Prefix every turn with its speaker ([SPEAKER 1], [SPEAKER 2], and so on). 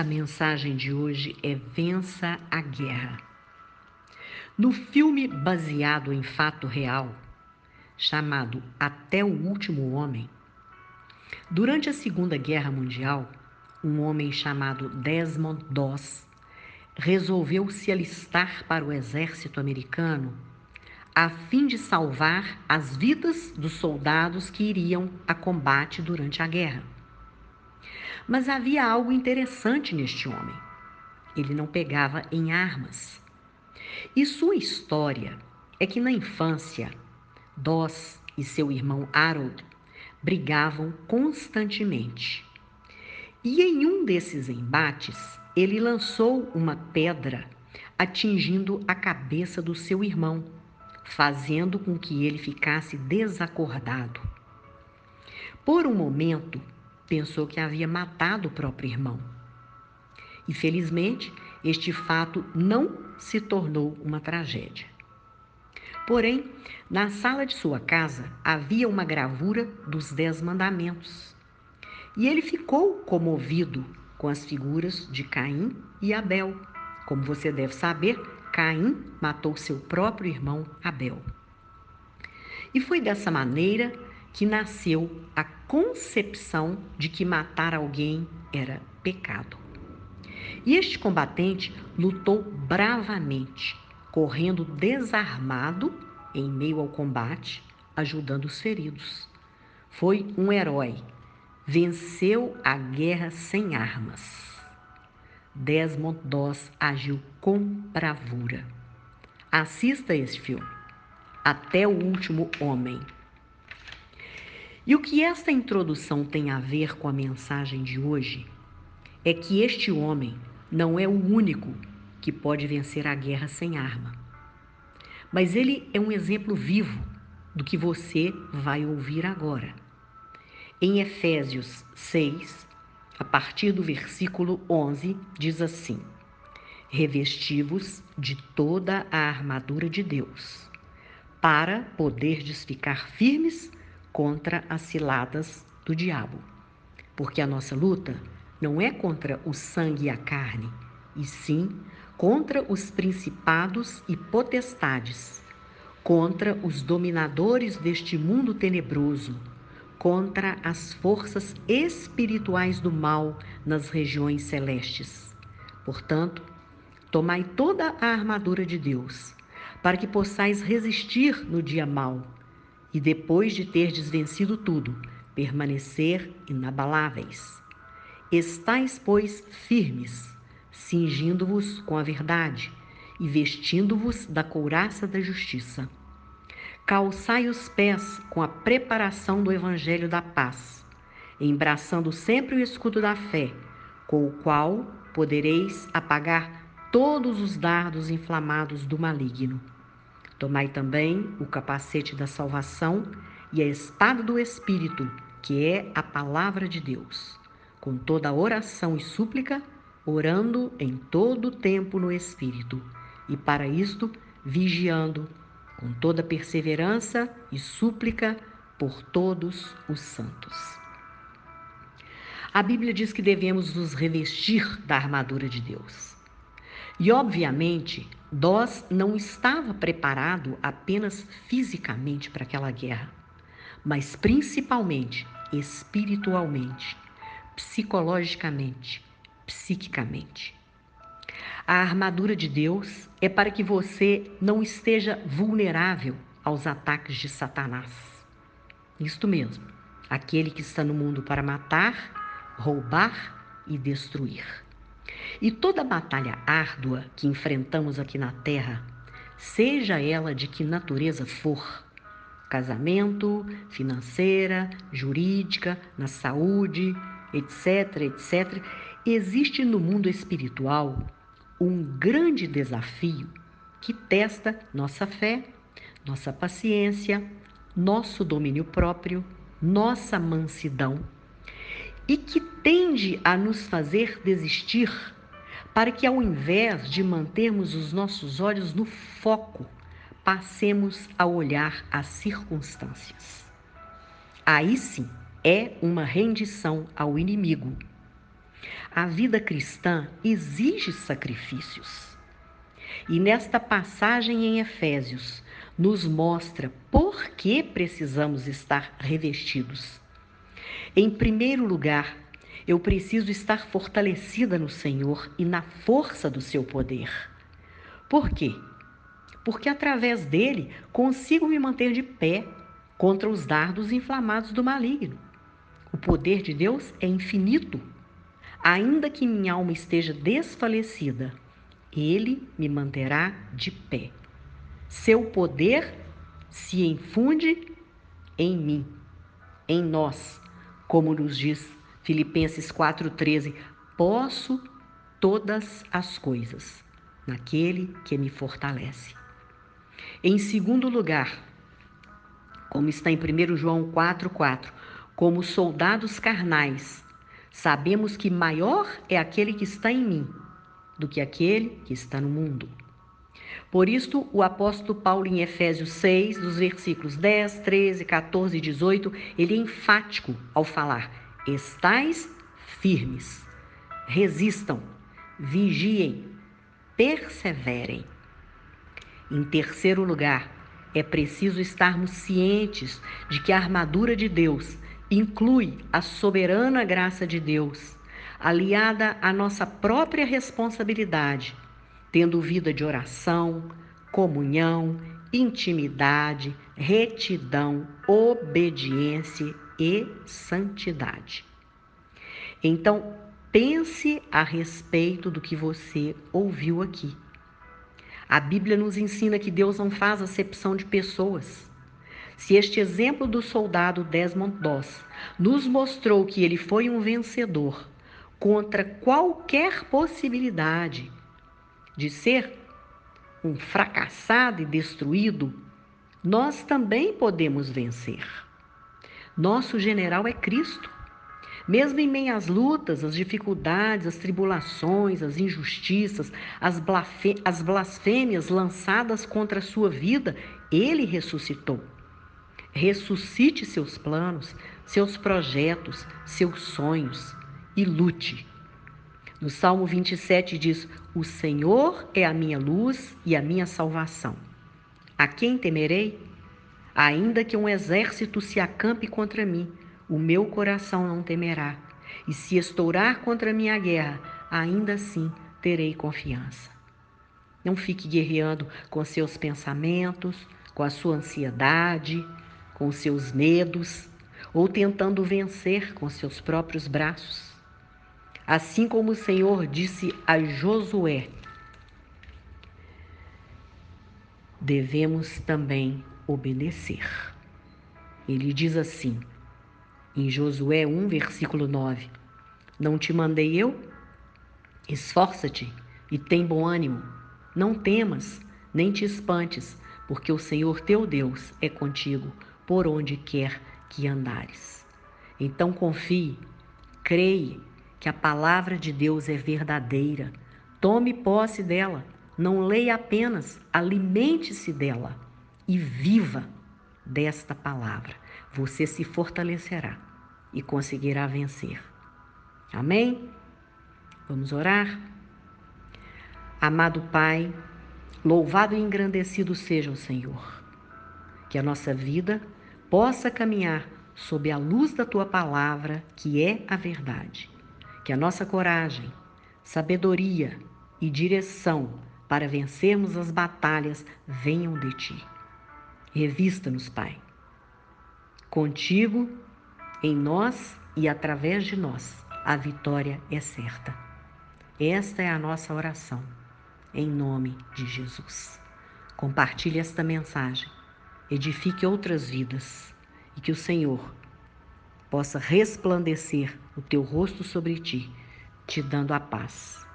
[SPEAKER 1] A mensagem de hoje é Vença a Guerra. No filme baseado em fato real, chamado Até o Último Homem, durante a Segunda Guerra Mundial, um homem chamado Desmond Doss resolveu se alistar para o exército americano a fim de salvar as vidas dos soldados que iriam a combate durante a guerra. Mas havia algo interessante neste homem. Ele não pegava em armas. E sua história é que na infância, Doss e seu irmão Harold brigavam constantemente. E em um desses embates, ele lançou uma pedra atingindo a cabeça do seu irmão, fazendo com que ele ficasse desacordado. Por um momento, pensou que havia matado o próprio irmão. E felizmente, este fato não se tornou uma tragédia. Porém, na sala de sua casa havia uma gravura dos Dez Mandamentos. E ele ficou comovido com as figuras de Caim e Abel. Como você deve saber, Caim matou seu próprio irmão Abel. E foi dessa maneira que nasceu a concepção de que matar alguém era pecado. E este combatente lutou bravamente, correndo desarmado em meio ao combate, ajudando os feridos. Foi um herói. Venceu a guerra sem armas. Desmond Doss agiu com bravura. Assista este filme. Até o último homem. E o que esta introdução tem a ver com a mensagem de hoje é que este homem não é o único que pode vencer a guerra sem arma. Mas ele é um exemplo vivo do que você vai ouvir agora. Em Efésios 6, a partir do versículo 11, diz assim: Revestivos de toda a armadura de Deus, para poderdes ficar firmes contra as ciladas do diabo. Porque a nossa luta não é contra o sangue e a carne, e sim contra os principados e potestades, contra os dominadores deste mundo tenebroso, contra as forças espirituais do mal nas regiões celestes. Portanto, tomai toda a armadura de Deus, para que possais resistir no dia mau e depois de terdes vencido tudo, permanecer inabaláveis. Estais, pois, firmes, cingindo-vos com a verdade e vestindo-vos da couraça da justiça. Calçai os pés com a preparação do evangelho da paz, embraçando sempre o escudo da fé, com o qual podereis apagar todos os dardos inflamados do maligno. Tomai também o capacete da salvação e a espada do Espírito, que é a palavra de Deus, com toda oração e súplica, orando em todo o tempo no Espírito, e para isto vigiando com toda perseverança e súplica por todos os santos. A Bíblia diz que devemos nos revestir da armadura de Deus. E, obviamente, Dós não estava preparado apenas fisicamente para aquela guerra, mas principalmente espiritualmente, psicologicamente, psiquicamente. A armadura de Deus é para que você não esteja vulnerável aos ataques de Satanás. Isto mesmo, aquele que está no mundo para matar, roubar e destruir. E toda batalha árdua que enfrentamos aqui na Terra, seja ela de que natureza for, casamento, financeira, jurídica, na saúde, etc, etc, existe no mundo espiritual um grande desafio que testa nossa fé, nossa paciência, nosso domínio próprio, nossa mansidão e que tende a nos fazer desistir, para que ao invés de mantermos os nossos olhos no foco, passemos a olhar as circunstâncias. Aí sim é uma rendição ao inimigo. A vida cristã exige sacrifícios. E nesta passagem em Efésios, nos mostra por que precisamos estar revestidos. Em primeiro lugar, eu preciso estar fortalecida no Senhor e na força do seu poder. Por quê? Porque através dele consigo me manter de pé contra os dardos inflamados do maligno. O poder de Deus é infinito. Ainda que minha alma esteja desfalecida, ele me manterá de pé. Seu poder se infunde em mim, em nós, como nos diz Filipenses 4,13: Posso todas as coisas naquele que me fortalece. Em segundo lugar, como está em 1 João 4,4, como soldados carnais, sabemos que maior é aquele que está em mim do que aquele que está no mundo. Por isto, o apóstolo Paulo, em Efésios 6, dos versículos 10, 13, 14 e 18, ele é enfático ao falar: Estais firmes, resistam, vigiem, perseverem. Em terceiro lugar, é preciso estarmos cientes de que a armadura de Deus inclui a soberana graça de Deus, aliada à nossa própria responsabilidade, tendo vida de oração, comunhão, intimidade, retidão, obediência e santidade. Então, pense a respeito do que você ouviu aqui. A Bíblia nos ensina que Deus não faz acepção de pessoas. Se este exemplo do soldado Desmond Doss nos mostrou que ele foi um vencedor contra qualquer possibilidade de ser um fracassado e destruído, nós também podemos vencer. Nosso general é Cristo. Mesmo em meio às lutas, às dificuldades, às tribulações, às injustiças, às, blasfêmias lançadas contra a sua vida, ele ressuscitou. Ressuscite seus planos, seus projetos, seus sonhos e lute. No Salmo 27 diz: O Senhor é a minha luz e a minha salvação. A quem temerei? Ainda que um exército se acampe contra mim, o meu coração não temerá. E se estourar contra a minha guerra, ainda assim terei confiança. Não fique guerreando com seus pensamentos, com a sua ansiedade, com seus medos, ou tentando vencer com seus próprios braços. Assim como o Senhor disse a Josué, devemos também obedecer. Ele diz assim: em Josué 1, versículo 9: Não te mandei eu? Esforça-te e tem bom ânimo. Não temas, nem te espantes, porque o Senhor teu Deus é contigo por onde quer que andares. Então confie, creia que a palavra de Deus é verdadeira. Tome posse dela. Não leia apenas, alimente-se dela e viva desta palavra você se fortalecerá e conseguirá vencer. Amém? Vamos orar? Amado Pai, louvado e engrandecido seja o Senhor. Que a nossa vida possa caminhar sob a luz da tua palavra, que é a verdade. Que a nossa coragem, sabedoria e direção para vencermos as batalhas venham de ti. Revista-nos, Pai Contigo, em nós e através de nós, a vitória é certa. Esta é a nossa oração, em nome de Jesus. Compartilhe esta mensagem, edifique outras vidas e que o Senhor possa resplandecer o teu rosto sobre ti, te dando a paz.